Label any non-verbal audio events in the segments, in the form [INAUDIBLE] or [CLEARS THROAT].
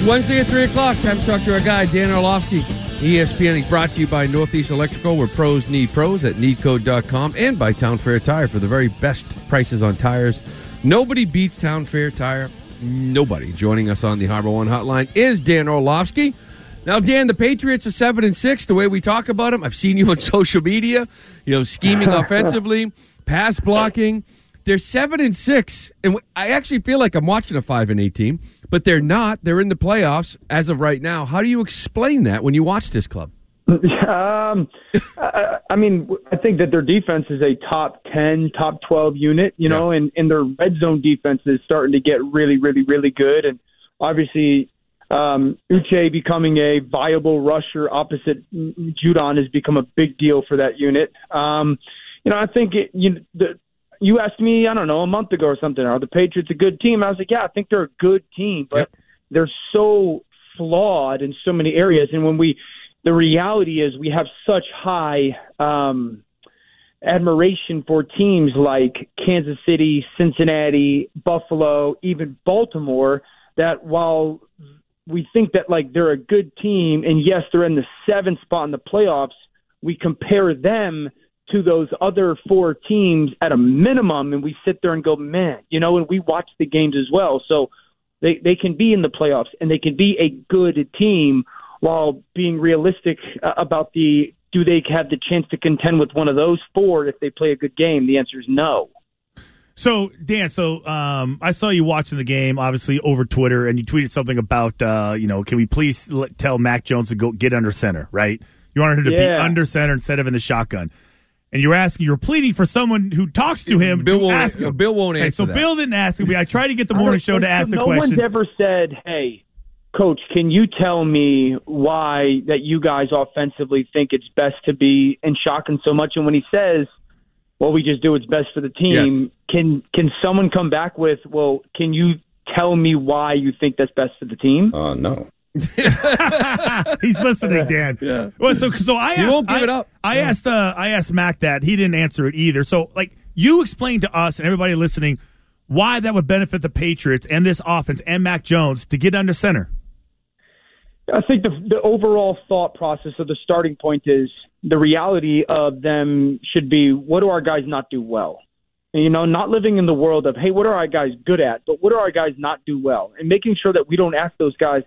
Wednesday at 3 o'clock. Time to talk to our guy, Dan Orlovsky. ESPN. He's brought to you by Northeast Electrical, where pros need pros at nedco.com, and by Town Fair Tire for the very best prices on tires. Nobody beats Town Fair Tire. Nobody. Joining us on the Harbor One hotline is Dan Orlovsky. Now, Dan, the Patriots are seven and six. The way we talk about them, I've seen you on [LAUGHS] social media. You know, scheming [LAUGHS] offensively, pass blocking. They're seven and six, and I actually feel like I'm watching a five and eight team, but they're not. They're in the playoffs as of right now. How do you explain that when you watch this club? [LAUGHS] Um, I, I mean, I think that their defense is a top ten, top twelve unit. You know, and and their red zone defense is starting to get really, really, really good. And obviously, um, Uche becoming a viable rusher opposite Judon has become a big deal for that unit. Um, you know, I think it, you the you asked me, I don't know, a month ago or something, are the Patriots a good team? I was like, yeah, I think they're a good team, but Yep. they're so flawed in so many areas. And when we, the reality is we have such high um, admiration for teams like Kansas City, Cincinnati, Buffalo, even Baltimore, that while we think that like they're a good team, and yes, they're in the seventh spot in the playoffs, we compare them to those other four teams at a minimum, and we sit there and go, man, you know, and we watch the games as well. So they they can be in the playoffs and they can be a good team while being realistic uh, about the do they have the chance to contend with one of those four if they play a good game? The answer is no. So Dan, so um, I saw you watching the game, obviously over Twitter, and you tweeted something about, uh, you know, can we please let, tell Mac Jones to go get under center, right? You wanted him to be under center instead of in the shotgun, and you were asking, you were pleading for someone who talks to him Bill to won't- ask him. Bill won't Okay, answer So that. Bill didn't ask me. I tried to get the morning show to ask the no question. one's ever said, "Hey, coach, can you tell me why that you guys offensively think it's best to be in shotgun so much?" And when he says, "Well, we just do what's best for the team," Yes. can can someone come back with, "Well, can you tell me why you think that's best for the team?" Uh, no. [LAUGHS] He's listening, Dan. Yeah. Well, so so I asked, He won't give I, it up. I asked uh, I asked Mac that he didn't answer it either. So like you explain to us and everybody listening why that would benefit the Patriots and this offense and Mac Jones to get under center. I think the the overall thought process of the starting point is the reality of them should be what do our guys not do well? You know, not living in the world of hey, what are our guys good at, but what are our guys not do well, and making sure that we don't ask those guys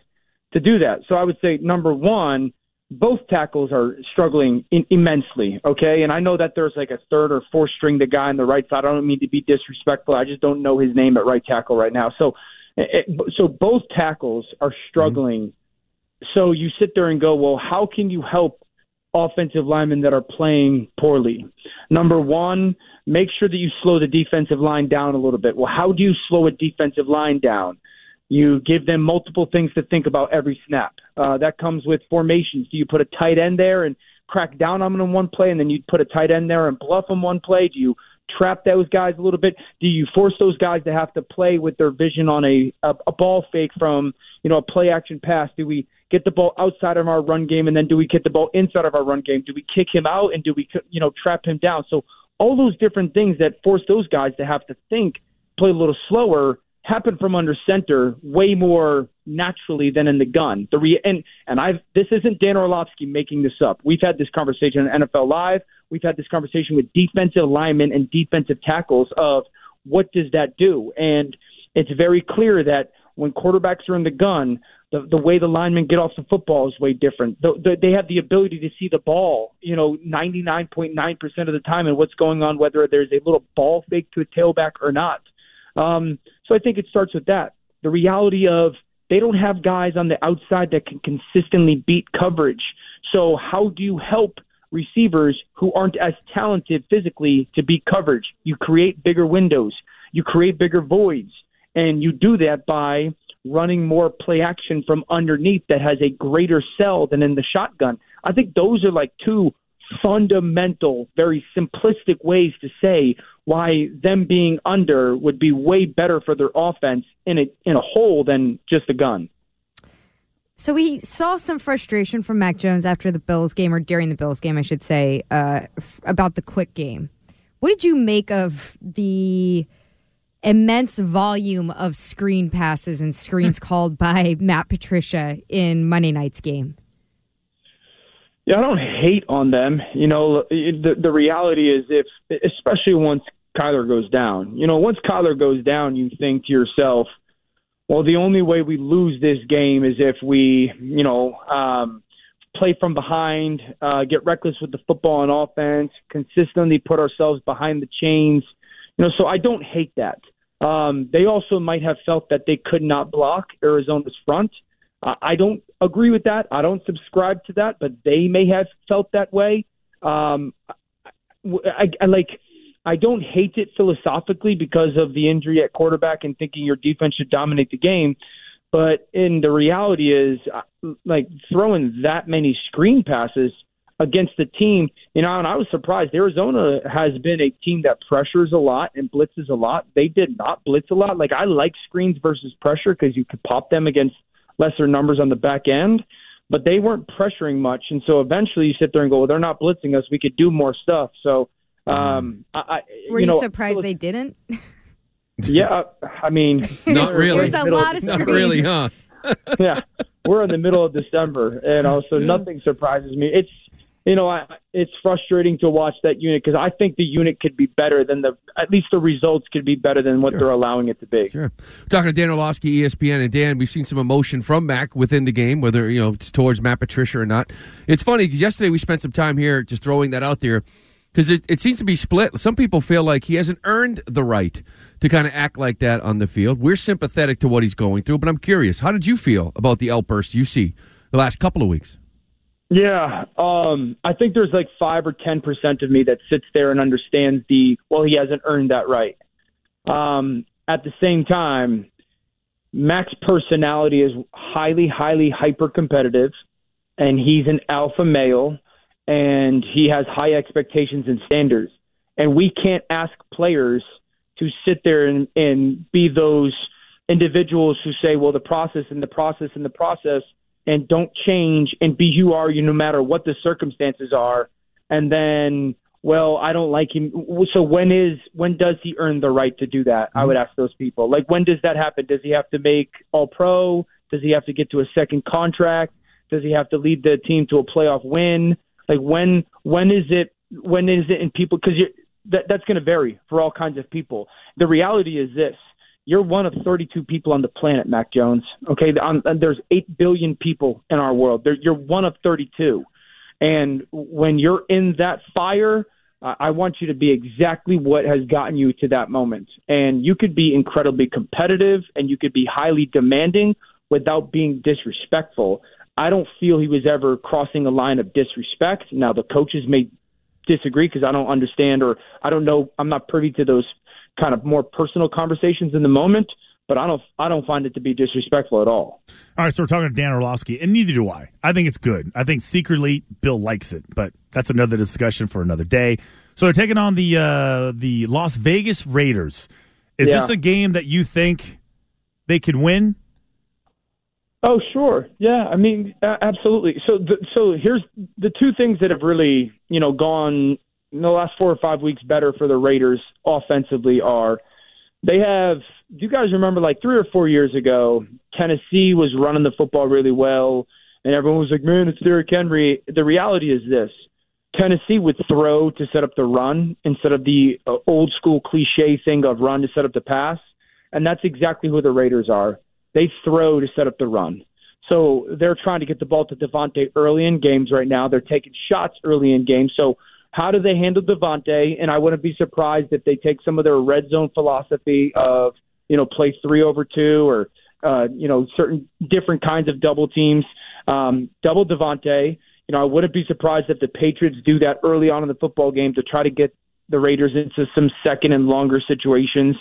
to do that. So I would say number one, both tackles are struggling in, immensely. Okay, and I know that there's like a third or fourth string the guy on the right side. I don't mean to be disrespectful. I just don't know his name at right tackle right now. So, eh, eh, it, so both tackles are mm-hmm. struggling. So you sit there and go, well, how can you help offensive linemen that are playing poorly? Number one, make sure that you slow the defensive line down a little bit. Well, how do you slow a defensive line down? You give them multiple things to think about every snap. Uh, that comes with formations. Do you put a tight end there and crack down on them in one play, and then you put a tight end there and bluff them one play? Do you trap those guys a little bit? Do you force those guys to have to play with their vision on a a, a ball fake from you know a play action pass? Do we get the ball outside of our run game, and then do we get the ball inside of our run game? Do we kick him out, and do we you know trap him down? So all those different things that force those guys to have to think, play a little slower, happen from under center way more naturally than in the gun. The re- and and I've this isn't Dan Orlovsky making this up. We've had this conversation on NFL Live. We've had this conversation with defensive linemen and defensive tackles of what does that do? And it's very clear that when quarterbacks are in the gun, the the way the linemen get off the football is way different. The, the, they have the ability to see the ball, you know, 99.9% of the time and what's going on, whether there's a little ball fake to a tailback or not. Um, so I think it starts with that. The reality of they don't have guys on the outside that can consistently beat coverage. So how do you help receivers who aren't as talented physically to beat coverage. You create bigger windows, you create bigger voids, and you do that by running more play action from underneath that has a greater sell than in the shotgun. I think those are like two fundamental, very simplistic ways to say why them being under would be way better for their offense in a in a whole than just a gun. So we saw some frustration from Mac Jones after the Bills game, or during the Bills game, I should say, uh, f- about the quick game. What did you make of the immense volume of screen passes and screens [LAUGHS] called by Matt Patricia in Monday night's game? Yeah, I don't hate on them. You know, the the reality is if especially once Kyler goes down. You know, once Kyler goes down, you think to yourself, well, the only way we lose this game is if we, you know, um, play from behind, uh, get reckless with the football and offense, consistently put ourselves behind the chains. You know, so I don't hate that. Um, they also might have felt that they could not block Arizona's front. Uh, I don't agree with that. I don't subscribe to that, but they may have felt that way. Um, I, I like. I don't hate it philosophically because of the injury at quarterback and thinking your defense should dominate the game. But in the reality is, uh, like throwing that many screen passes against the team, you know, and I was surprised. Arizona has been a team that pressures a lot and blitzes a lot. They did not blitz a lot. Like I like screens versus pressure because you could pop them against lesser numbers on the back end, but they weren't pressuring much. And so eventually you sit there and go, well, they're not blitzing us. We could do more stuff. So, um, I, I, Were you, you, know, surprised they didn't? [LAUGHS] Yeah, I mean, [LAUGHS] Not really. There's a lot of Not really, huh? [LAUGHS] yeah, we're in the middle of December, and also nothing surprises me. It's you know, I, it's frustrating to watch that unit because I think the unit could be better than the at least the results could be better than what Sure. they're allowing it to be. Sure. We're talking to Dan Orlovsky, ESPN, and Dan. We've seen some emotion from Mac within the game, whether you know it's towards Matt Patricia or not. It's funny. 'cause Yesterday we spent some time here just throwing that out there because it, it seems to be split. Some people feel like he hasn't earned the right to kind of act like that on the field. We're sympathetic to what he's going through, but I'm curious. How did you feel about the outburst you see the last couple of weeks? Yeah, um, I think there's like five or ten percent of me that sits there and understands the well, he hasn't earned that right. Um, at the same time, Mac's personality is highly, highly hyper competitive, and he's an alpha male, and he has high expectations and standards. And we can't ask players to sit there and, and be those individuals who say, well, the process and the process and the process, and don't change and be who you are you no matter what the circumstances are. And then, well, I don't like him. So when is when does he earn the right to do that? I mm-hmm. would ask those people. Like when does that happen? Does he have to make All Pro? Does he have to get to a second contract? Does he have to lead the team to a playoff win? Like when when is it when is it in people because that that's going to vary for all kinds of people. The reality is this: you're one of 32 people on the planet, Mac Jones. Okay, on, and there's eight billion people in our world. You're one of 32, and when you're in that fire, I want you to be exactly what has gotten you to that moment. And you could be incredibly competitive, and you could be highly demanding without being disrespectful. I don't feel he was ever crossing a line of disrespect. Now the coaches may disagree because I don't understand or I don't know. I'm not privy to those kind of more personal conversations in the moment. But I don't, I don't find it to be disrespectful at all. All right, so we're talking to Dan Orlovsky, and neither do I. I think it's good. I think secretly Bill likes it, but that's another discussion for another day. So they're taking on the uh, the Las Vegas Raiders. Is Yeah. this a game that you think they could win? Oh, sure. Yeah, I mean, absolutely. So, the, so here's the two things that have really, you know, gone in the last four or five weeks better for the Raiders offensively are they have. Do you guys remember like three or four years ago, Tennessee was running the football really well, and everyone was like, "Man, it's Derrick Henry." The reality is this: Tennessee would throw to set up the run instead of the uh, old school cliche thing of run to set up the pass, and that's exactly who the Raiders are. They throw to set up the run. So they're trying to get the ball to Davante early in games right now. They're taking shots early in games. So how do they handle Davante? And I wouldn't be surprised if they take some of their red zone philosophy of, you know, play three over two or, uh, you know, certain different kinds of double teams. Um, double Davante. you know, I wouldn't be surprised if the Patriots do that early on in the football game to try to get the Raiders into some second and longer situations.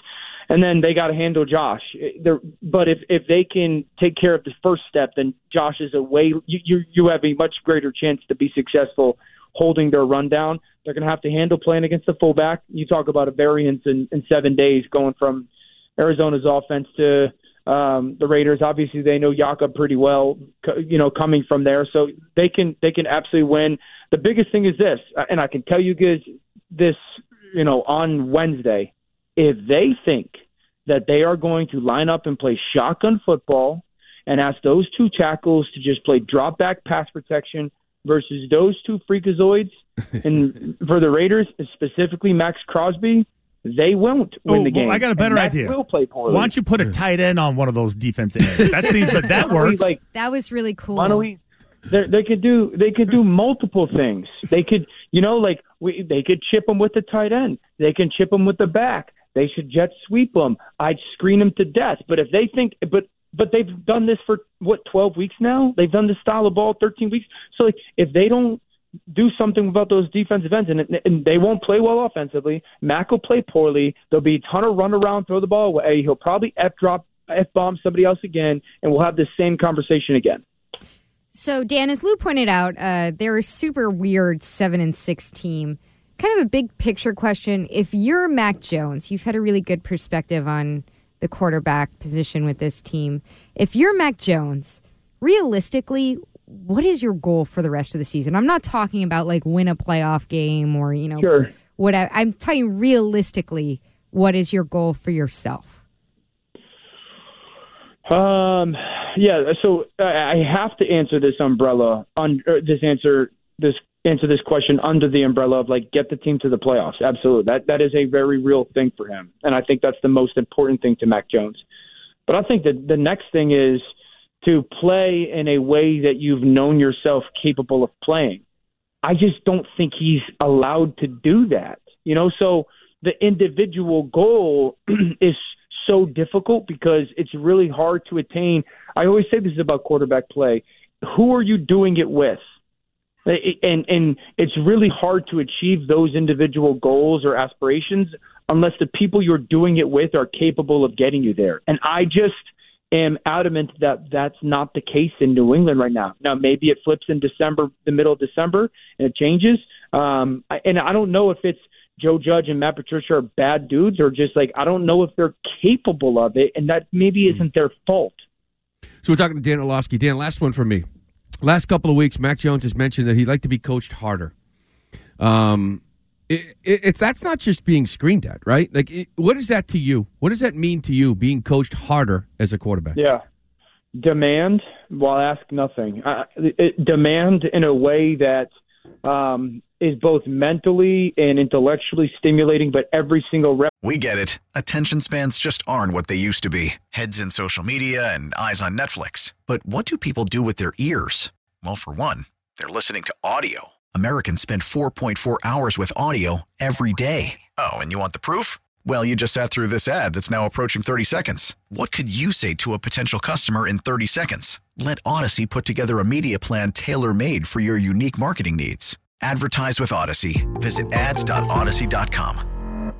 And then they got to handle Josh. They're, but if if they can take care of the first step, then Josh is a way you you, you have a much greater chance to be successful holding their run down. They're going to have to handle playing against the fullback. You talk about a variance in, in seven days going from Arizona's offense to um, the Raiders. Obviously, they know Jakob pretty well, you know, coming from there, so they can they can absolutely win. The biggest thing is this, and I can tell you guys this, you know, on Wednesday, if they think that they are going to line up and play shotgun football and ask those two tackles to just play drop back pass protection versus those two freakazoids, [LAUGHS] and for the Raiders, specifically Maxx Crosby, they won't win oh, the game. Well, I got a better idea. Will play poorly. Why don't you put a tight end on one of those defensive ends? That seems that [LAUGHS] that works. Like that was really cool. Why don't we? They could do they could do multiple things. They could you know like we they could chip them with the tight end. They can chip them with the back. They should jet sweep them. I'd screen them to death. But if they think but but they've done this for what 12 weeks now. They've done this style of ball 13 weeks. So like if they don't do something about those defensive ends, and, and they won't play well offensively. Mac will play poorly. There'll be a ton of run around, throw the ball away. He'll probably f drop, f bomb somebody else again, and we'll have the same conversation again. So, Dan, as Lou pointed out, uh, they're a super weird seven and six team. Kind of a big picture question. If you're Mac Jones, you've had a really good perspective on the quarterback position with this team. If you're Mac Jones, realistically, what is your goal for the rest of the season? I'm not talking about like win a playoff game or you know sure. what I, I'm telling realistically. What is your goal for yourself? Um, yeah. So I have to answer this umbrella on this answer this answer this question under the umbrella of like get the team to the playoffs. Absolutely, that that is a very real thing for him, and I think that's the most important thing to Mac Jones. But I think that the next thing is to play in a way that you've known yourself capable of playing. I just don't think he's allowed to do that. You know, so the individual goal [CLEARS THROAT] is so difficult because it's really hard to attain. I always say this is about quarterback play. Who are you doing it with? And and it's really hard to achieve those individual goals or aspirations unless the people you're doing it with are capable of getting you there. And I just am adamant that that's not the case in New England right now. Now, maybe it flips in December, the middle of December, and it changes. Um, and I don't know if it's Joe Judge and Matt Patricia are bad dudes or just like I don't know if they're capable of it, and that maybe isn't their fault. So we're talking to Dan Orlovsky. Dan, last one for me. Last couple of weeks, Mac Jones has mentioned that he'd like to be coached harder. Um, it, it, it's that's not just being screened at, right? Like, it, what is that to you? What does that mean to you? Being coached harder as a quarterback? Yeah, demand while ask nothing. Uh, demand in a way that um, is both mentally and intellectually stimulating, but every single rep. We get it. Attention spans just aren't what they used to be. Heads in social media and eyes on Netflix. But what do people do with their ears? Well, for one, they're listening to audio. Americans spend 4.4 hours with audio every day. Oh, and you want the proof? Well, you just sat through this ad that's now approaching 30 seconds. What could you say to a potential customer in 30 seconds? Let Audacy put together a media plan tailor made for your unique marketing needs. Advertise with Audacy. Visit ads.audacy.com.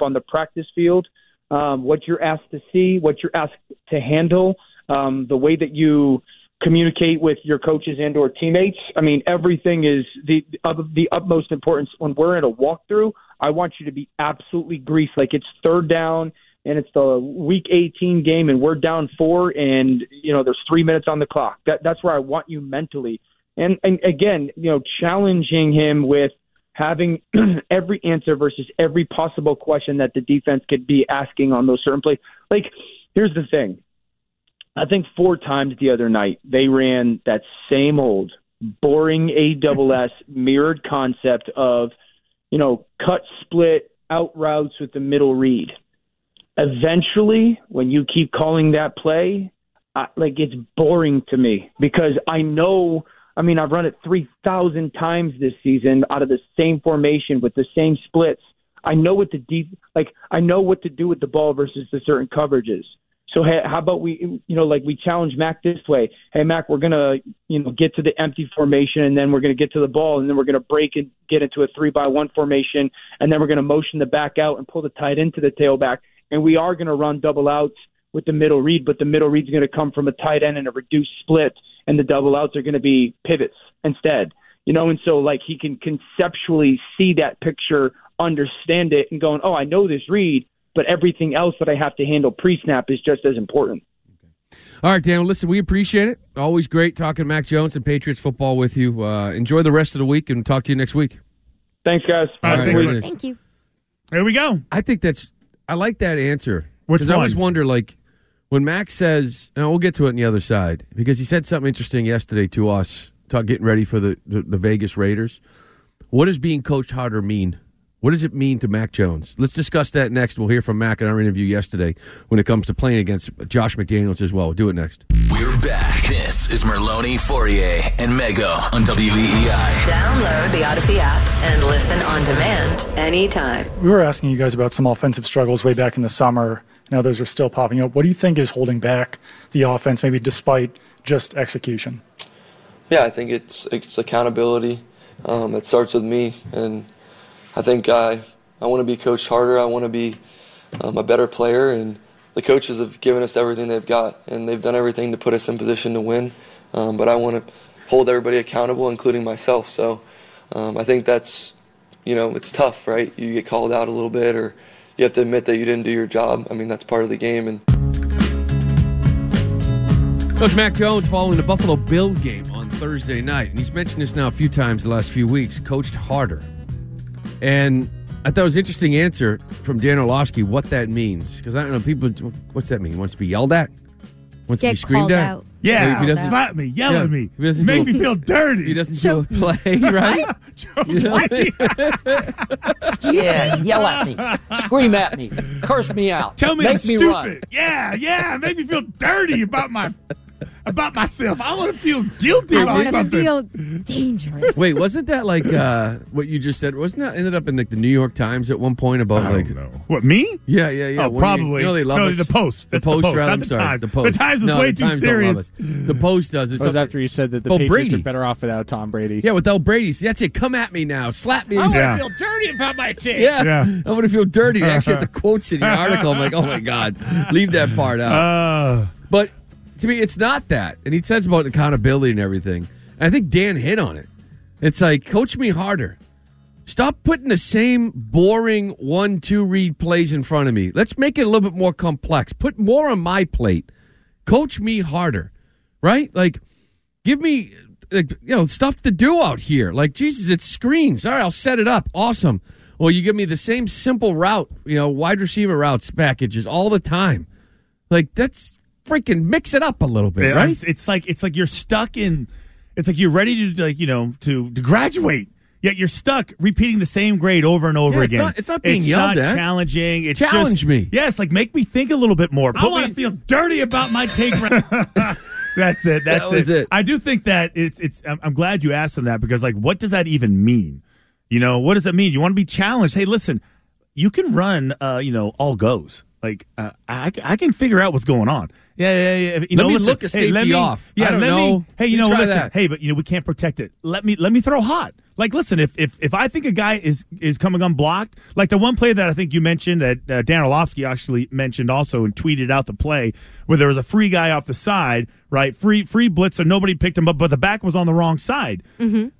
On the practice field, um, what you're asked to see, what you're asked to handle, um, the way that you communicate with your coaches and or teammates. I mean, everything is the of the utmost importance when we're in a walkthrough. I want you to be absolutely greased, like it's third down and it's the week 18 game and we're down four and you know there's three minutes on the clock. That that's where I want you mentally. And and again, you know, challenging him with having [CLEARS THROAT] every answer versus every possible question that the defense could be asking on those certain plays. Like, here's the thing I think four times the other night they ran that same old boring AWS [LAUGHS] mirrored concept of, you know, cut split out routes with the middle read. Eventually, when you keep calling that play, I, like it's boring to me because I know. I mean, I've run it three thousand times this season out of the same formation with the same splits. I know what the deep, like I know what to do with the ball versus the certain coverages. So hey, how about we, you know, like we challenge Mac this way? Hey, Mac, we're gonna, you know, get to the empty formation, and then we're gonna get to the ball, and then we're gonna break and get into a three by one formation, and then we're gonna motion the back out and pull the tight into the tailback, and we are gonna run double outs with the middle read, but the middle read's gonna come from a tight end and a reduced split, and the double outs are gonna be pivots instead. You know, and so like he can conceptually see that picture, understand it, and going, oh, I know this read but everything else that I have to handle pre snap is just as important. All right, Dan. Listen, we appreciate it. Always great talking Mac Jones and Patriots football with you. Uh, enjoy the rest of the week, and talk to you next week. Thanks, guys. All right, right, Thank you. There we go. I think that's. I like that answer. Which Because I always wonder, like, when Max says, and we'll get to it on the other side, because he said something interesting yesterday to us, talk, getting ready for the, the, the Vegas Raiders. What does being coached harder mean? What does it mean to Mac Jones? Let's discuss that next. We'll hear from Mac in our interview yesterday when it comes to playing against Josh McDaniels as well. We'll do it next. We're back. This is Merloni, Fauria, and Mego on E WEEI. Download the Audacy app and listen on demand anytime. We were asking you guys about some offensive struggles way back in the summer. Now those are still popping up. What do you think is holding back the offense, maybe despite just execution? Yeah, I think it's it's accountability. Um, it starts with me, and I think I I want to be coached harder. I want to be um, a better player, and the coaches have given us everything they've got, and they've done everything to put us in position to win. Um, but I want to hold everybody accountable, including myself. So um, I think that's you know it's tough, right? You get called out a little bit, or you have to admit that you didn't do your job. I mean that's part of the game, and Coach Mac Jones following the Buffalo Bill game on Thursday night. And he's mentioned this now a few times the last few weeks, coached harder. And I thought it was an interesting answer from Dan Orlovsky what that means. Because I don't know, people, what's that mean? Wants to be yelled at? Wants to Get be screamed called at? out. Yeah, He doesn't- slap me, yell Yeah. at me, He doesn't make feel- me feel dirty. He doesn't So- do a play, [LAUGHS] right? [LAUGHS] Joe You know? Whitey, Yeah, yell at me, scream at me, curse me out, Tell me make I'm me stupid. run. Yeah, yeah, make me feel dirty about my about myself. I want to feel guilty about it. I about want to something. feel dangerous. Wait, wasn't that like uh, what you just said? Wasn't that ended up in like the New York Times at one point about I like don't know. What me? Yeah, yeah, yeah. Oh, When probably. You know they love No, us. the Post. The That's the Post, Post, rather. not I'm the sorry. Times. The The Post. Times is no, way the too Times don't love serious. us. The Post does. That was after you said that the Oh, Patriots Brady. are better off without Tom Brady. Yeah, without Brady. See, that's it. Come at me now. Slap me. I want to Yeah. feel dirty about my team. Yeah. Yeah. I want to feel dirty. They actually have the [LAUGHS] quotes in the article. I'm like, oh my God. Leave that part out. Uh, but to me, it's not that. And he says about accountability and everything. And I think Dan hit on it. It's like, coach me harder. Stop putting the same boring one, two read plays in front of me. Let's make it a little bit more complex. Put more on my plate. Coach me harder. Right? Like, give me like, you know stuff to do out here. Like Jesus, it's screens. All right, I'll set it up. Awesome. Well, you give me the same simple route, you know, wide receiver routes packages all the time. Like that's freaking mix it up a little bit, Yeah, right? It's, it's like it's like you're stuck in. It's like you're ready to like you know to to graduate. Yet you're stuck repeating the same grade over and over Yeah, it's again. not- it's not being It's yelled not at. challenging. It's Challenge just, me. Yes, like make me think a little bit more. I want to feel dirty about my take. [LAUGHS] [LAUGHS] that's it. That's That was it. I do think that it's it's. I'm, I'm glad you asked him that because like, what does that even mean? You know, what does that mean? You want to be challenged? Hey, listen, you can run. Uh, you know, all goes. Like uh, I, I can figure out what's going on. Yeah, yeah, yeah. You Let know, me listen, look a hey, let me- off. Yeah, I don't let know. me. Hey, you Let know, try listen. that. Hey, but you know, we can't protect it. Let me let me throw hot. Like, listen, if if if I think a guy is is coming unblocked, like the one play that I think you mentioned that uh, Dan Orlovsky actually mentioned also and tweeted out the play where there was a free guy off the side, right? Free free blitz, so nobody picked him up, but the back was on the wrong side.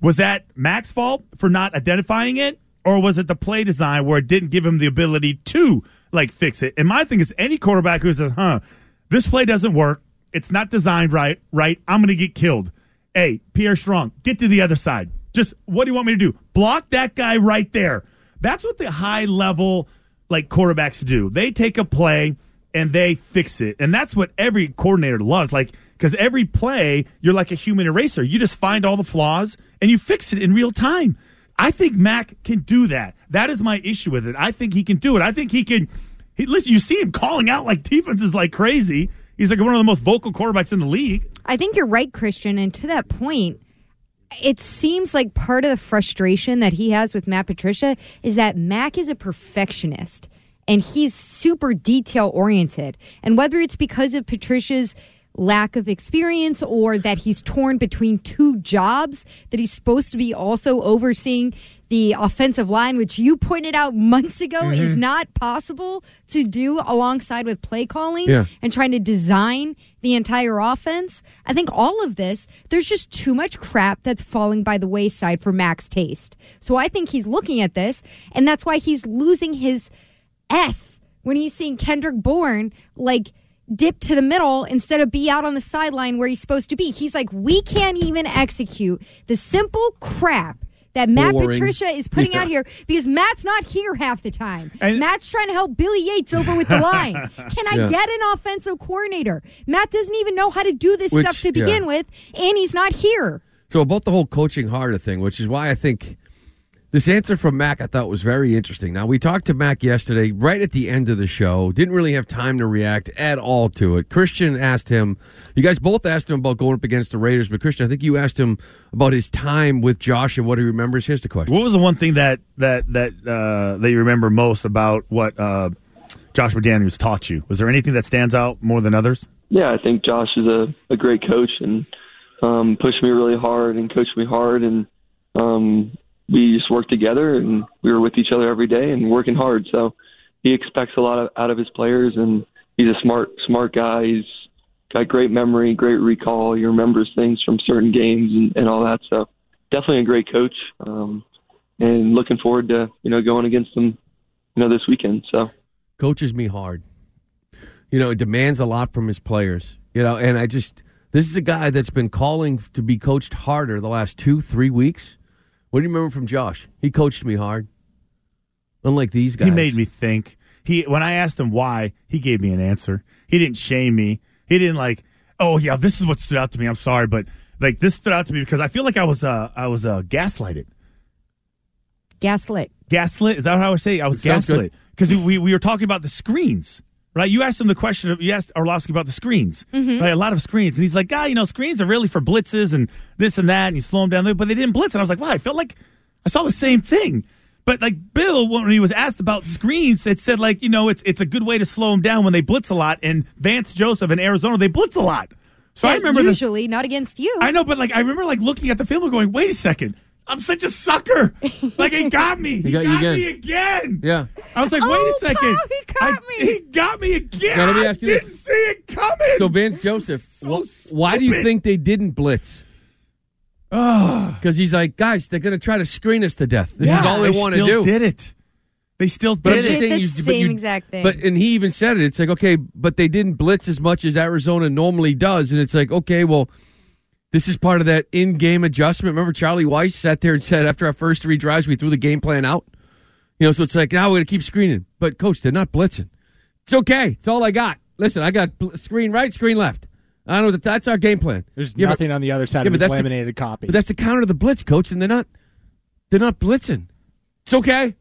Was that Mac's fault for not identifying it, or was it the play design where it didn't give him the ability to like fix it? And my thing is, any quarterback who says, "Huh, this play doesn't work," it's not designed right. Right, I'm going to get killed. Hey, Pierre Strong, get to the other side. Just what do you want me to do? Block that guy right there. That's what the high level like quarterbacks do. They take a play and they fix it. And that's what every coordinator loves. Like, because every play, you're like a human eraser. You just find all the flaws and you fix it in real time. I think Mac can do that. That is my issue with it. I think he can do it. I think he can. He, listen, you see him calling out like defenses like crazy. He's like one of the most vocal quarterbacks in the league. I think you're right, Christian. And to that point, it seems like part of the frustration that he has with Matt Patricia is that Mac is a perfectionist. and he's super detail oriented. And whether it's because of Patricia's lack of experience or that he's torn between two jobs that he's supposed to be also overseeing the offensive line which you pointed out months ago Mm-hmm. is not possible to do alongside with play calling Yeah. and trying to design the entire offense i think all of this there's just too much crap that's falling by the wayside for max taste so i think he's looking at this and that's why he's losing his S when he's seeing Kendrick Bourne like dip to the middle instead of be out on the sideline where he's supposed to be. He's like, we can't even execute the simple crap that Matt Boring. Patricia is putting Yeah. out here because Matt's not here half the time. And- Matt's trying to help Billy Yates over with the [LAUGHS] line. Can I Yeah. get an offensive coordinator? Matt doesn't even know how to do this Which- stuff to begin yeah. with, and he's not here. So about the whole coaching harder thing, which is why I think this answer from Mac I thought was very interesting. Now we talked to Mac yesterday, right at the end of the show. Didn't really have time to react at all to it. Christian asked him. You guys both asked him about going up against the Raiders, but Christian, I think you asked him about his time with Josh and what he remembers. Here's the question. What was the one thing that that that uh, that you remember most about what uh, Josh McDaniels taught you? Was there anything that stands out more than others? Yeah, I think Josh is a, a great coach and um, pushed me really hard and coached me hard, and um, we just worked together and we were with each other every day and working hard. So he expects a lot of, out of his players, and he's a smart smart guy. He's got great memory, great recall. He remembers things from certain games and, and all that. So definitely a great coach, um, and looking forward to you know going against him, you know, this weekend. So. coaches me hard. You know, it demands a lot from his players. You know, and I just this is a guy that's been calling to be coached harder the last two, three weeks. What do you remember from Josh? He coached me hard. Unlike these guys. He made me think. He when I asked him why, he gave me an answer. He didn't shame me. He didn't like, oh yeah, this is what stood out to me. I'm sorry, but like this stood out to me because I feel like I was uh I was uh gaslighted. Gaslit. Gaslit is that how I would say? I was Sounds gaslit because we we were talking about the screens. Right, you asked him the question. You asked Orlovsky about the screens, right? A lot of screens, and he's like, "Ah, you know, screens are really for blitzes and this and that." And you slow them down, there, but they didn't blitz. And I was like, "Wow, I felt like I saw the same thing." But like Bill, when he was asked about screens, it said like, you know, it's it's a good way to slow them down when they blitz a lot. And Vance Joseph in Arizona, they blitz a lot. So I Yeah, remember the, usually not against you. I know, but like I remember like looking at the film and going, "Wait a second, I'm such a sucker!" Like he got me. [LAUGHS] He, got got, you again. me again. Yeah. I was like, "Wait Oh, a second, Paul, he got I- me. He got me again. Now, let me I ask you didn't see it coming." So Vance Joseph, So wh- why do you stupid. think they didn't blitz? Because he's like, guys, they're going to try to screen us to death. This is Yeah, all they, want to still do. Did it? They still But I'm did just it. saying, Did you, the but same you- exact thing. But and he even said it. It's like okay, but they didn't blitz as much as Arizona normally does, and it's like okay, well, this is part of that in-game adjustment. Remember, Charlie Weis sat there and said after our first three drives, we threw the game plan out. You know, so it's like now we're going to keep screening, but coach, they're not blitzing. It's okay. It's all I got. Listen, I got bl- screen right, screen left. I don't know that that's our game plan. There's Yeah, but- nothing on the other side yeah, of but this that's the- laminated copy. But that's the counter to the blitz, coach, and they're not. They're not blitzing. It's okay.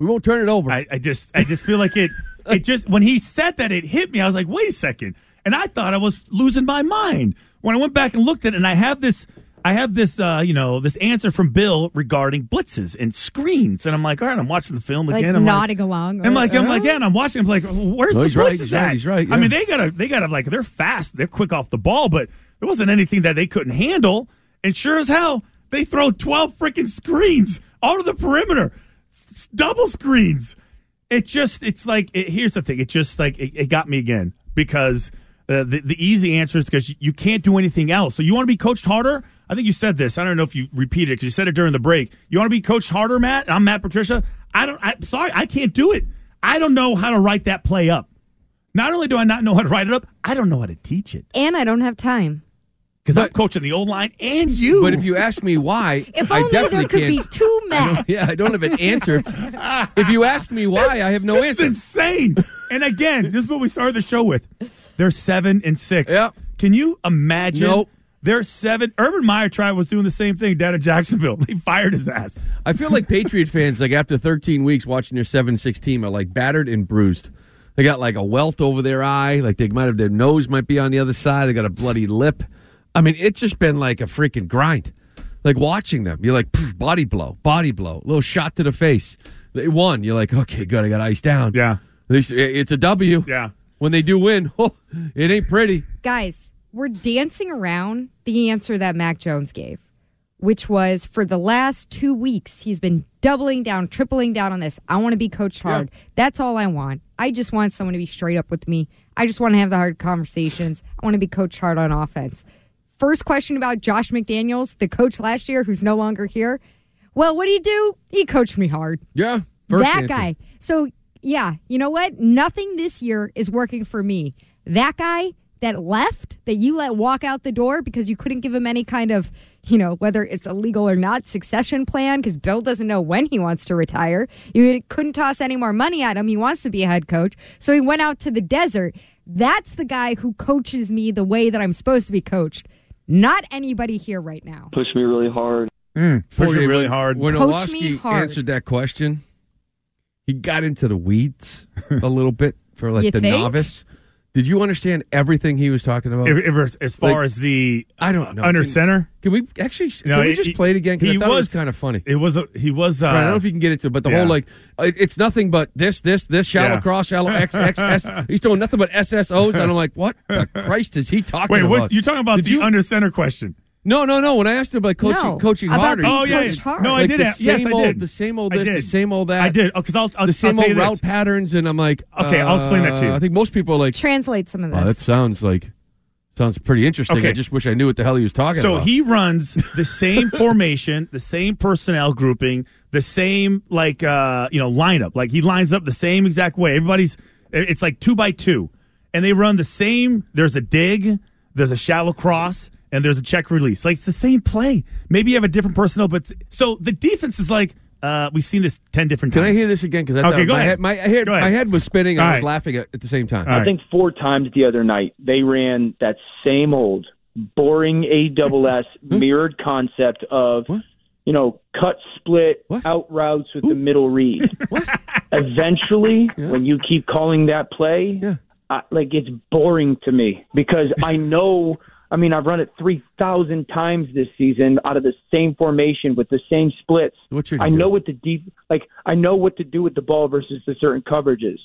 We won't turn it over. I, I just I just feel like it it just when he said that it hit me. I was like, wait a second, and I thought I was losing my mind when I went back and looked at it. And I have this I have this uh, you know this answer from Bill regarding blitzes and screens, and I'm like, all right, I'm watching the film like again. I'm like, nodding along. I'm like, I'm uh, like, yeah, and I'm watching. I'm like, where's No, the he's right, blitzes he's right, he's right, I mean, they gotta, they gotta, like, they're fast, they're quick off the ball, but there wasn't anything that they couldn't handle. And sure as hell, they throw twelve freaking screens out of the perimeter, S- double screens. It just, it's like, it, here's the thing. It just like it, it got me again because uh, the the easy answer is because you, can't do anything else. So you want to be coached harder. I think you said this. I don't know if you repeated it because you said it during the break. You want to be coached harder, Matt? I'm Matt Patricia. I don't. I, sorry, I can't do it. I don't know how to write that play up. Not only do I not know how to write it up, I don't know how to teach it And I don't have time. Because I'm coaching the old line and you. But if you ask me why, If I only definitely there could can't. be two I [LAUGHS] yeah, I don't have an answer. if you ask me why, I have no this answer. is insane. and again, this is what we started the show with. They're seven and six. Yep. Can you imagine? Nope. They're seven. Urban Meyer tried was doing the same thing down in Jacksonville. [LAUGHS] They fired his ass. I feel like Patriot fans, like after 13 weeks watching their 7 6 team, are like battered and bruised. They got like a welt over their eye. Like they might have their nose might be on the other side. They got a bloody lip. I mean, it's just been like a freaking grind. Like watching them, you're like poof, body blow, body blow, little shot to the face. They won. You're like, okay, good. I got ice down. Yeah. At least it's a W. Yeah. When they do win, [LAUGHS] oh, it ain't pretty. Guys, we're dancing around the answer that Mac Jones gave, which was for the last two weeks, he's been doubling down, tripling down on this. I want to be coached hard. That's all I want. I just want someone to be straight up with me. I just want to have the hard conversations. I want to be coached hard on offense. First question about Josh McDaniels, the coach last year who's no longer here. Well, what did he do? He coached me hard. Yeah. That answer. guy. So, yeah, you know what? Nothing this year is working for me. That guy that left, that you let walk out the door because you couldn't give him any kind of, you know, whether it's illegal or not, succession plan, because Bill doesn't know when he wants to retire. You couldn't toss any more money at him. He wants to be a head coach. So he went out to the desert. That's the guy who coaches me the way that I'm supposed to be coached. Not anybody here right now. Pushed me really hard. Mm, push me really hard. When Coach me Orlovsky hard. answered that question, he got into the weeds a little bit for like You the think? novice. Did you understand everything he was talking about? If, if, as far Like, as the I don't know. under Can- center, Can we actually? Can No, we just he- play it again? Because I thought it was was- kind of funny. it was a, he was. Uh, Right, I don't know if you can get into it, but the yeah. whole like it- it's nothing but this, this, this shallow Yeah. cross, shallow X, X, [LAUGHS] S. He's doing nothing but SSOs, and I'm like, what the [LAUGHS] Christ is he talking Wait, about? what you talking about? Did the you- under center question? No, no, no. When I asked him about coaching, No, coaching about harder, being Oh yeah, coached yeah. hard. no, I like did. the ask- yes, same I old, did. the same old I this, the did. same old that. I did. Oh, because I'll, I'll the same I'll tell old you route this. patterns, and I'm like, Okay, I'll explain that to you. uh, I think most people are like, Translate some of this. oh, that sounds like sounds pretty interesting. Okay. I just wish I knew what the hell he was talking about. So about. he runs the same formation, the same personnel grouping, the same like uh you know lineup. Like he lines up the same exact way. Everybody's it's like two by two, and they run the same. There's a dig, there's a shallow cross, and there's a check release. Like it's the same play. Maybe you have a different personnel, but so the defense is like uh we've seen this ten different Can times. Can I hear this again? Because Okay, go my ahead. head, my head, Go ahead. my head was spinning, All I was right. laughing at, at the same time. All right. I think four times the other night they ran that same old boring AWS [LAUGHS] mirrored concept of What? you know cut split What? out routes with the middle read. [LAUGHS] What? Eventually, when you keep calling that play, Yeah. I, like it's boring to me because I [LAUGHS] know. I mean, I've run it three thousand times this season out of the same formation with the same splits. What should you I know what to deep like. I know what to do with the ball versus the certain coverages.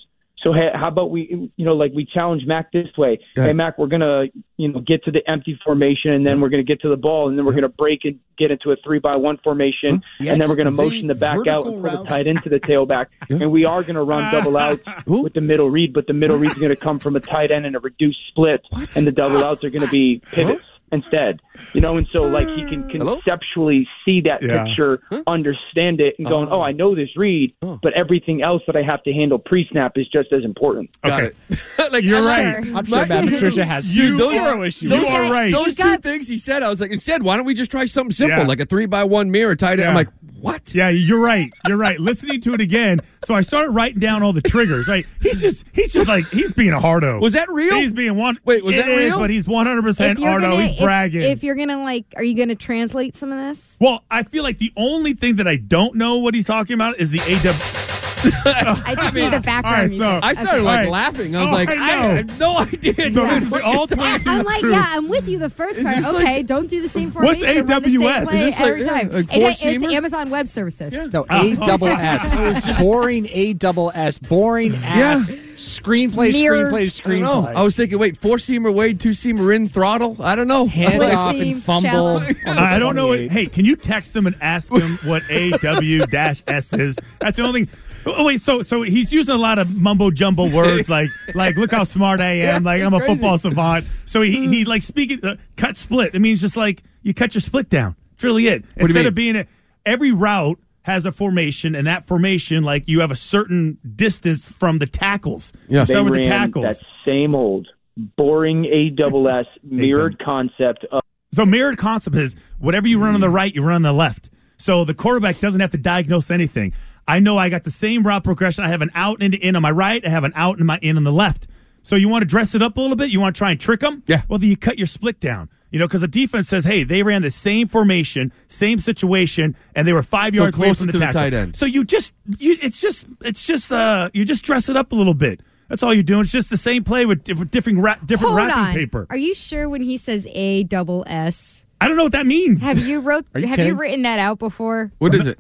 So hey, how about we, you know, like we challenge Mac this way? Yeah. Hey, Mac, we're gonna, you know, get to the empty formation, and then we're gonna get to the ball, and then we're gonna break and get into a three by one formation, and then we're gonna motion the back out and put the tight into the tailback, [LAUGHS] Yeah. and we are gonna run double outs [LAUGHS] with the middle read, but the middle read's gonna come from a tight end and a reduced split, and the double outs are gonna be pivots. Instead, you know, and so like he can Hello? conceptually see that Yeah. picture, understand it, and going, oh. "Oh, I know this read, Oh. but everything else that I have to handle pre-snap is just as important." Got Okay. it. [LAUGHS] like You're I'm right. Sure. I'm sure Matt [LAUGHS] Patricia has You- zero those- issues. those are right. Those two got- things he said, I was like, instead, why don't we just try something simple, Yeah. like a three by one mirror tight end? Yeah. I'm like, what? Yeah, you're right. You're right. Listening to it again, so I started writing down all the triggers. Right, he's just he's just like he's being a hardo. Was that real? He's being one. Wait, was that real? But he's 100 percent hardo. gonna- He's if- bragging. If, you're gonna like, are you gonna translate some of this? well, I feel like the only thing that I don't know what he's talking about is the AW. [LAUGHS] I just need the background. all right, music. so- I started Okay. like All right. laughing. I oh, was Oh, like, I I, know. have no idea. So this is the all 22 I'm like, crew. yeah, I'm with you. The first Is part, this okay. like- don't do the same What's formation. run the same AWS? Is play this like- every yeah, time. like It- four-seamer? it's Amazon Web Services. Yeah. No, A oh. double S. [LAUGHS] Boring A double S. Boring ass. Screenplay, Mirror- screenplay, I don't know. screenplay. I was thinking, wait, four seamer Wade, two seamer in throttle. I don't know. Hand Split off seam, and fumble. shallow. on the I don't know. What, 28. hey, can you text them and ask them what AW-S is? That's the only thing. Oh, wait, so so he's using a lot of mumbo jumbo words like [LAUGHS] like look how smart I am, like I'm a crazy. football savant. So he he like speaking uh, cut split. It means just like you cut your split down. It's really it. do you Instead of being a, every route has a formation, and that formation like you have a certain distance from the tackles. Yeah. Start with the tackles. that same old boring AWS [LAUGHS] mirrored concept of So mirrored concept is whatever you run on the right, you run on the left. So the quarterback doesn't have to diagnose anything. I know I got the same route progression. I have an out and an in on my right. I have an out and my in on the left. So you want to dress it up a little bit? You want to try and trick them? Yeah. Well, then you cut your split down. You know, because the defense says, hey, they ran the same formation, same situation, and they were five So yards away closer from the to the tight end. So you just, you, it's just, it's just, uh, you just dress it up a little bit. That's all you're doing. It's just the same play with, with different, ra- different Hold wrapping on. paper. Are you sure when he says A double S? I don't know what that means. Have you [LAUGHS] wrote? Are you have kidding? you written that out before? What is it?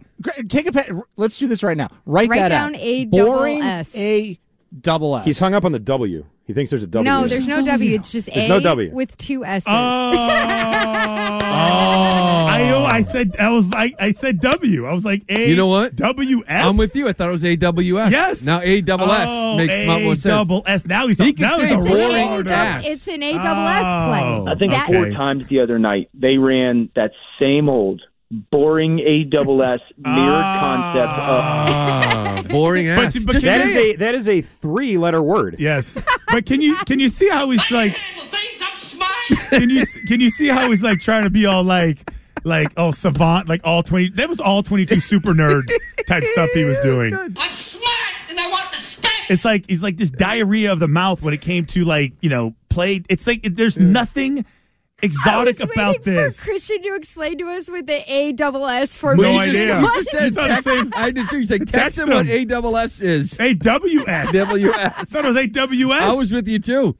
Take a pen. Let's do this right now. Write, Write that down out. A double Boring S. A double S. He's hung up on the W. He thinks there's a W. No, there's no W. It's just There's A no W. with two S's. Oh, [LAUGHS] I know. I said I was like I said W. I was like A. You know what? W S. I'm with you. I thought it was AWS. Yes. Now A double S Oh, makes a lot more sense. double S. Now he's He can now say he's a boring retard. ass. it's an A double S play. Oh. I think That- four times the other night they ran that same old boring A double S mirrored concept of Ah, [LAUGHS] boring But- ass. but Just That say is it. a that is a three letter word. Yes, but can you can you see how he's like? Can you can you see how he's like trying to be all like like oh savant like all twenty? That was all twenty two super nerd type stuff he was [LAUGHS] doing. I'm smart and I want the spank. It's like he's like just diarrhea of the mouth when it came to like you know play. It's like there's nothing exotic I was about waiting this. For Christian to explain to us with the A double S No formation. idea. You just said You text, same- I did too. You said text, Text him what him. A double S is. A W S. [LAUGHS] WS. [LAUGHS] thought it was A W S. I was with you too.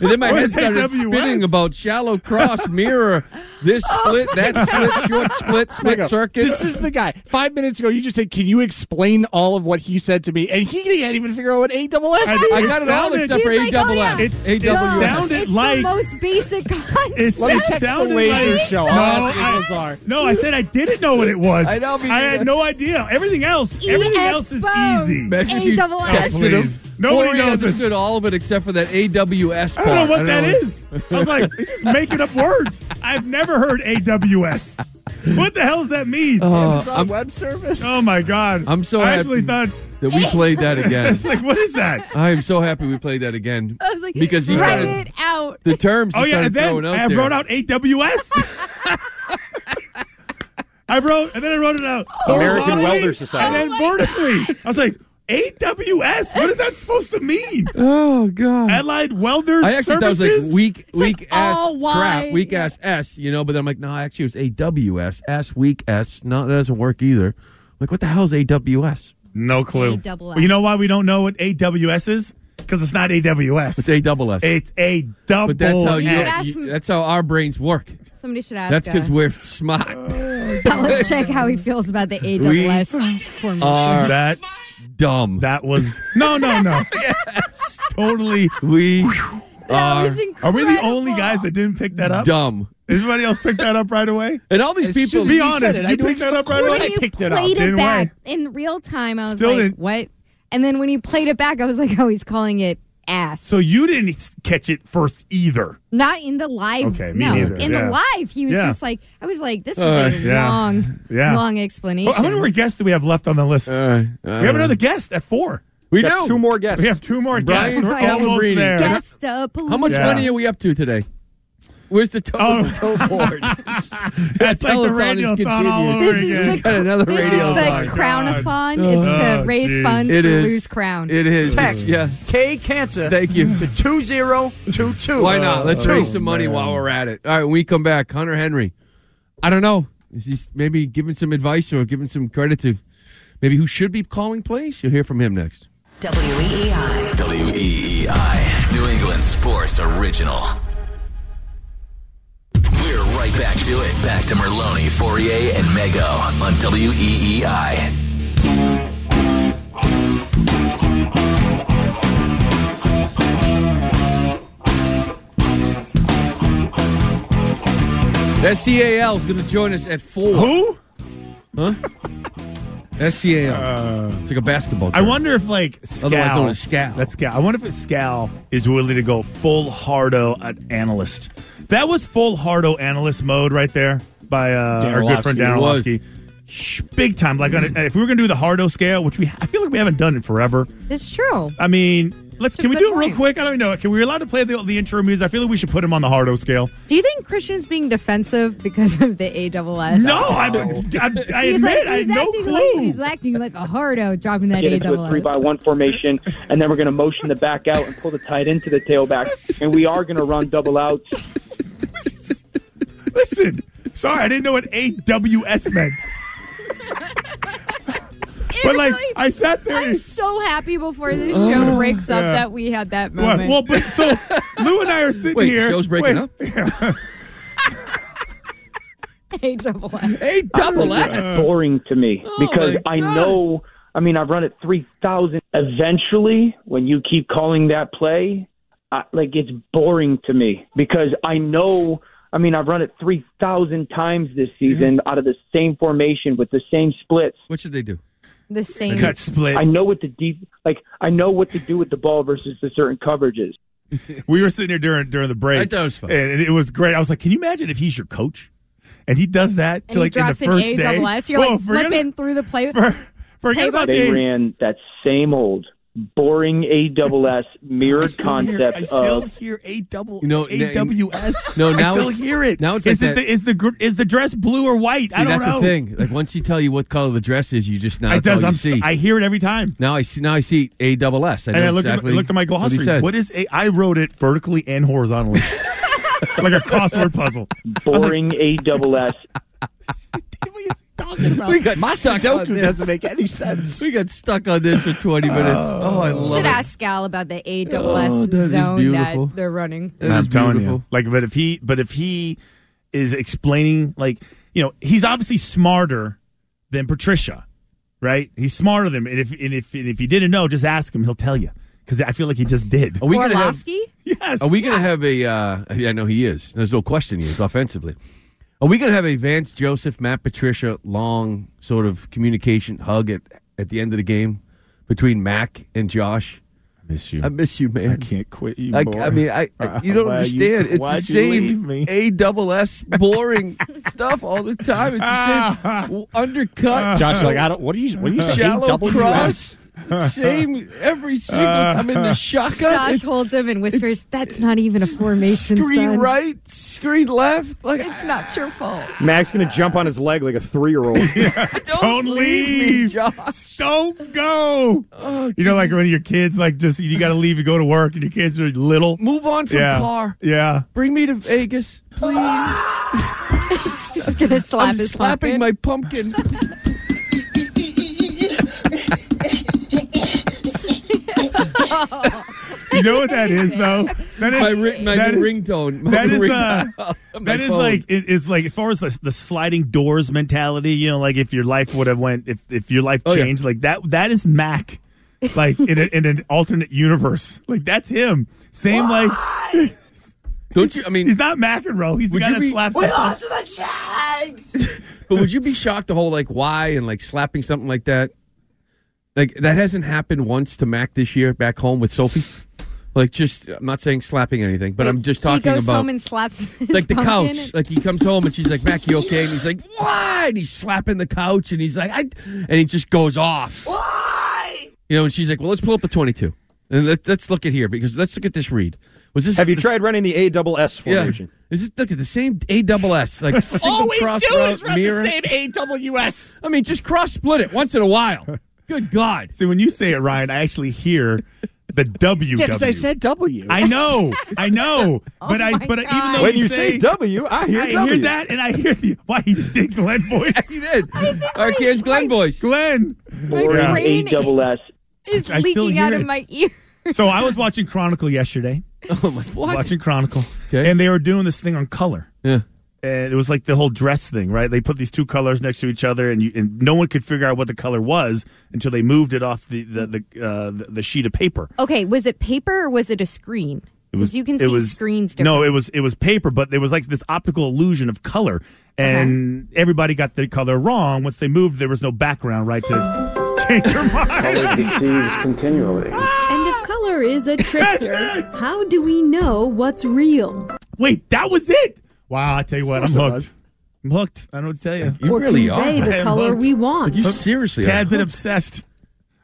And then my What head started AWS? spinning about shallow cross, mirror, this oh split, that split, short split, split circuit. This is the guy. Five minutes ago, you just said, "Can you explain all of what he said to me?" And he can't even figure out what A double S I- is. I got it all except for He's A like, double oh, S. It's- A it sounded It's like- the most basic [LAUGHS] concept. It's, Let me it text the laser like- show. No, I'll ask you I, those are. no, I said I didn't know what it [LAUGHS] was. I know, I had no idea. Everything else, everything else is easy. Imagine if you double texted him. Nobody Corey knows it. understood all of it except for that AWS I don't know what that is. I was like, this is [LAUGHS] making up words. I've never heard AWS. What the hell does that mean? Uh, Amazon I'm, Web Service. oh my god! I'm so I happy. actually thought that we played that [LAUGHS] again. it's like, what is that? I am so happy we played that again. I was like, Because he write started- it out. The terms he Oh yeah, started and then throwing out I there. wrote out AWS. I wrote, and then I wrote it out oh, American horizontally, Welder Society. and then vertically. I was like, AWS. What is that supposed to mean? [LAUGHS] oh god. Allied Welders I actually thought it was Services. like weak, weak ass all crap, wide. weak ass S, you know. But then I'm like, no, actually, it was AWS, S weak S. No, that doesn't work either. I'm like, what the hell is AWS? No clue. A double S. Well, you know why we don't know what AWS is? Because it's not AWS. It's AWS. It's a double. but that's how you, You should S. ask you- him- that's how our brains work. Somebody should ask. That's because we're smart. [LAUGHS] Belichick [LAUGHS] how he feels about the AWS double S formation. Are that dumb. that was no, no, no. [LAUGHS] Totally. we that are was incredible. Are we the only guys that didn't pick that up? dumb. Everybody else picked that up right away. And all these As people. Be honest. Did it, you knew pick that up right of course away? I you picked it up. played it back in real time, I was Still like, didn't. "What?" And then when you played it back, I was like, [LAUGHS] "Oh, he's calling it ass." So you didn't catch it first either. Not in the live. Okay, me no, neither, in yeah. the live, he was Yeah. just like, I was like, "This is Uh, a yeah. long, Yeah. long explanation." Oh, how many more guests do we have left on the list? All right, we have another guest at four. We Got do. two more guests. We have two more Brian guests. We're almost Scalabrine. there. Guest up. How much Yeah. money are we up to today? Where's the toe, Oh. the toe board? that That's like the telethon is radiothon all continued. over This is again. the, He's got another this radio is the line. Oh, crownathon. Oh, it's to Oh, raise geez. funds It for is. Lose Crown. It is. Text. Yeah. K Cancer Thank you. to 2022. Why not? Let's Oh, raise some money man. while we're at it. All right, when we come back, Hunter Henry. I don't know. Is he maybe giving some advice or giving some credit to maybe who should be calling plays? You'll hear from him next. WEEI. WEEI. E New England Sports Original. We're right back to it. Back to Merloni, Fauria, and Mego on E WEEI. SCAL is going to join us at four. Who? Huh? SCAL. Uh, it's like a basketball. I wonder if like Scal, Otherwise known as Scal. That's Scal. I wonder if Scal is willing to go full hardo at analyst. That was full hardo analyst mode right there by uh, our good friend Orlovsky. Dan Orlovsky. Big time. Like on a, if we were gonna do the hardo scale, which we I feel like we haven't done it forever. It's true. I mean, let's It's a can we good do it real point. quick? I don't know. Can we allowed to play the, the intro music? I feel like we should put him on the hardo scale. Do you think Christian's being defensive because of the A double S? No, I, I, I He's admit like, I had he's no acting clue. like he's acting like a hardo dropping that get A into double a three S. by one formation, and then we're going to motion the back out and pull the tight into the tailback, and we are going to run double outs. Listen, sorry, I didn't know what AWS meant. But like, really- I sat there. I'm and- so happy before this show oh, breaks up Yeah. that we had that moment. well, but so Lou and I are sitting Wait, here. show's breaking Wait, up? [LAUGHS] A double S. A double oh, It's S. boring to me Oh, because my I know. I mean, I've run it three thousand. Eventually, when you keep calling that play, I, like it's boring to me because I know. I mean, I've run it three thousand times this mm-hmm. season out of the same formation with the same splits. What should they do? The same. Cut split. I know what to deep like. I know what to do with the ball versus the certain coverages. [LAUGHS] We were sitting here during during the break. I thought it was fun. and it was great. I was like, can you imagine if he's your coach, and he does that to And he like in the drops an first A day? double S. You're Whoa, like forget, flipping through the play. for, forget about They the ran that same old boring A double S mirrored I concept still of hear a double You know, a w s. no, now I still hear it. now it's is like it the, is the is the dress blue or white? See, I don't that's know. the thing. Like once you tell you what color the dress is, you just now It it's all does. you I'm see. I hear it every time. now I see. Now I see a double S. I and I looked, exactly at, looked at my glossary. said. What is a? I wrote it vertically and horizontally, [LAUGHS] like a crossword puzzle. boring A double S. we got My stuck Sudoku on this. doesn't make any sense. We got stuck on this for 20 minutes. Oh, I love Should it. ask Scal about the A double Oh, S that is zone beautiful. that they're running. That I'm is telling beautiful. you, like, but if he, but if he is explaining, like, you know, he's obviously smarter than Patricia, right? He's smarter than, and if and if and if you didn't know, just ask him; he'll tell you. Because I feel like he just did. Are we gonna have? Orlovsky? Yes. Are we going to have a? Uh, yeah, I know he is. There's no question he is offensively. Are we going to have a Vance Joseph, Matt Patricia long sort of communication hug at at the end of the game between Mac and Josh? I miss you. I miss you, man. I can't quit you. I. I mean, I, I you don't Why understand. you- it's the same? A double S boring [LAUGHS] stuff all the time. It's the same [LAUGHS] undercut. Josh, like I don't. What are you? What are you saying? shallow cross. [LAUGHS] Same every single. I'm in the uh. shotgun. Josh holds him and whispers, "That's not even a formation, screen son. right, screen left. Like It's not your ah. fault." Mac's gonna jump on his leg like a three year old. don't, Don't leave me. Josh. Don't go. Oh, You know, like when your kids like just you got to leave and go to work, and your kids are little. move on from yeah. car. Yeah. Bring me to Vegas, please. [LAUGHS] He's gonna slap I'm his slapping pumpkin. my pumpkin. [LAUGHS] [LAUGHS] You know what that is though? That is my ri- my that new is- ringtone. My that is, uh, [LAUGHS] my That is phone. like it is like as far as the, the sliding doors mentality. You know, like if your life would have went if if your life Oh, yeah. changed like that. That is Mac, like in, a, in an alternate universe. Like that's him. Same like [LAUGHS] Don't you? I mean, he's not McEnroe. He's the Would guy you that be- slaps. We that- but would you be shocked the whole like why and like slapping something like that? Like that hasn't happened once to Mac this year back home with Sophie. Like just I'm not saying slapping anything, but I'm just talking he goes about home and slaps [LAUGHS] his like the pumpkin. couch. Like he comes home and she's like, "Mac, you okay?" And he's like, "Why?" And he's slapping the couch and he's like, "I," and he just goes off. Why? You know, and she's like, "Well, let's pull up the 22 and let, let's look at here because let's look at this read. Was this? Have you this- tried running the A double S formation? Yeah. Is this look at the same A double S like [LAUGHS] single All we cross do route is run mirror? the same A double I mean, just cross split it once in a while. Good God. See, when you say it, Ryan, I actually hear the [LAUGHS] W. Yeah, because I said W. I know, I know, [LAUGHS] but oh I, my but even though When you you say W, I hear I W. hear that, and I hear the [LAUGHS] why he just did Glenn voice. You did. All right, here's Glenn voice. Glenn. Boring Yeah. A double S. is I leaking hear out of it. my ear. So I was watching Chronicle yesterday. Oh my what? Watching Chronicle, Okay. and they were doing this thing on color. Yeah. And it was like the whole dress thing, right? They put these two colors next to each other, and you, and no one could figure out what the color was until they moved it off the the the, uh, the, the sheet of paper. Okay, was it paper or was it a screen? It was Because you can it see was, screens different. No, it was it was paper, but there was like this optical illusion of color, and everybody got the color wrong. Once they moved, there was no background, right, to [LAUGHS] change your mind. Color deceives continually. And if color is a [LAUGHS] trickster, how do we know what's real? Wait, that was it. Wow, I tell you what, I'm hooked. was. I'm hooked. I don't know what to tell you. You or really are. convey I the am color hooked. we want? You seriously Tad are. been obsessed.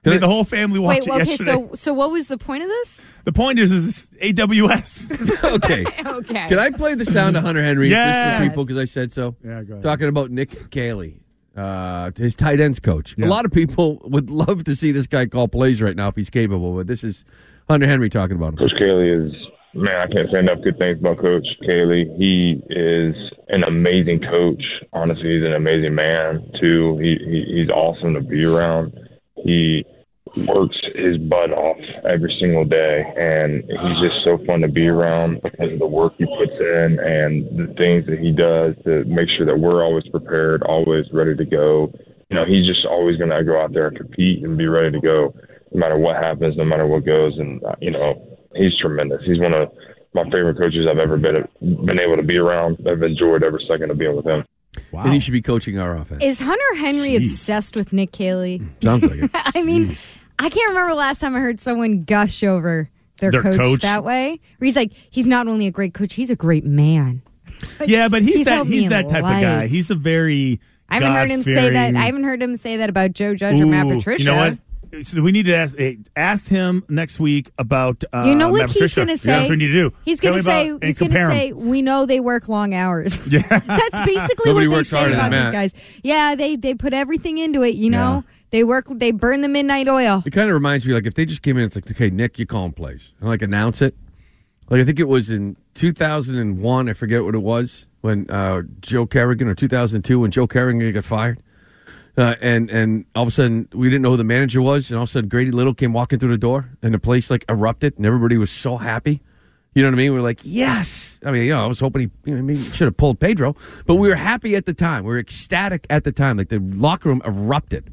Can Made the whole family watch Wait, it well, okay, yesterday. so so what was the point of this? the point is, is AWS. [LAUGHS] okay. [LAUGHS] Okay. Can I play the sound of Hunter Henry just for people because I said so? Yeah, go ahead. Talking about Nick Caley, uh, his tight ends coach. Yeah. A lot of people would love to see this guy call plays right now if he's capable, but this is Hunter Henry talking about him. Coach Caley is man, I can't say enough good things about Coach Caley. He is an amazing coach. Honestly, he's an amazing man too. He, he he's awesome to be around. He works his butt off every single day, and he's just so fun to be around because of the work he puts in and the things that he does to make sure that we're always prepared, always ready to go. You know, he's just always going to go out there and compete and be ready to go, no matter what happens, no matter what goes. And uh, you know, he's tremendous. He's one of my favorite coaches I've ever been been able to be around. I've enjoyed every second of being with him. Wow. And he should be coaching our offense. Is Hunter Henry Jeez. obsessed with Nick Caley? Mm, sounds like it. [LAUGHS] I mean, I can't remember last time I heard someone gush over their, Their coach, coach? that way. Where he's like, he's not only a great coach, he's a great man. Like, [LAUGHS] yeah, but he's, that helped me he's that type of guy. He's a very I haven't heard him say that. I haven't heard him say that about Joe Judge or Matt Patricia. You know what? So we need to ask eh, ask him next week about. Uh, You know what Matt he's going to say? That's what we need to do. He's going to say he's going to say we know they work long hours. Yeah. [LAUGHS] [LAUGHS] That's basically Nobody what they works say about these guys. Yeah, they they put everything into it, you know. They work they burn the midnight oil. It kind of reminds me like if they just came in, it's like, okay, Nick, you call him plays and like announce it. Like I think it was in 2001, I forget what it was when uh, Joe Kerrigan or 2002 when Joe Kerrigan got fired. Uh, and and all of a sudden we didn't know who the manager was, and all of a sudden Grady Little came walking through the door, and the place like erupted, and everybody was so happy. You know what I mean? We are like, yes. I mean, you know, I was hoping he, you know, maybe should have pulled Pedro, but we were happy at the time. We were ecstatic at the time. Like the locker room erupted.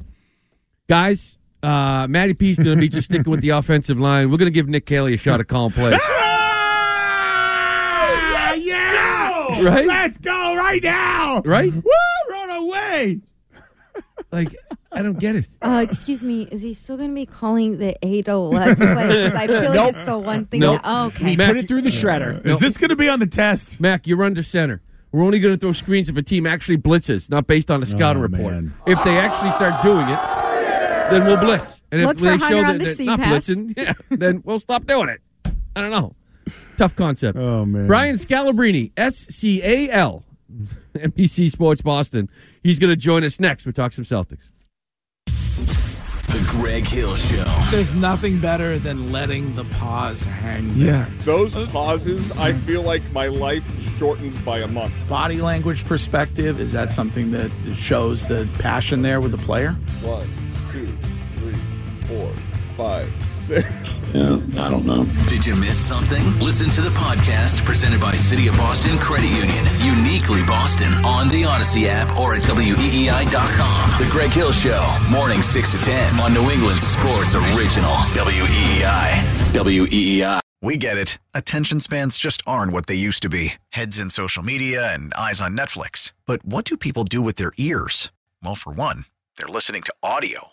Guys, uh, Matty P's going to be just sticking with the offensive line. We're going to give Nick Caley a shot at calling plays. Ah, yeah! Right? Let's go right now! Right? Woo! Run away! Like, I don't get it. Uh, excuse me, is he still going to be calling the A double S play? Because I feel like it's the one thing. Nope. That, oh, okay. Mac- Put it through the shredder. Is this going to be on the test? Mac, you're under center. We're only going to throw screens if a team actually blitzes, not based on a scouting Oh, report. man. If they actually start doing it, then we'll blitz. And if Look for they Hunter show that the they're seam not pass. blitzing, [LAUGHS] yeah, then we'll stop doing it. I don't know. Tough concept. Oh man, Brian Scalabrine, S C A L, NBC Sports Boston. He's going to join us next. We talk some Celtics. The Greg Hill Show. There's nothing better than letting the pause hang there. Those pauses, I feel like my life shortens by a month. Body language perspective, is that something that shows the passion there with the player? One, two, three, four, five, six. Yeah, I don't know. Did you miss something? Listen to the podcast presented by City of Boston Credit Union. Uniquely Boston on the Audacy app or at WEEI.com. The Greg Hill Show, morning 6 to 10 on New England Sports Original. WEEI. WEEI. We get it. Attention spans just aren't what they used to be heads in social media and eyes on Netflix. But what do people do with their ears? Well, for one, they're listening to audio.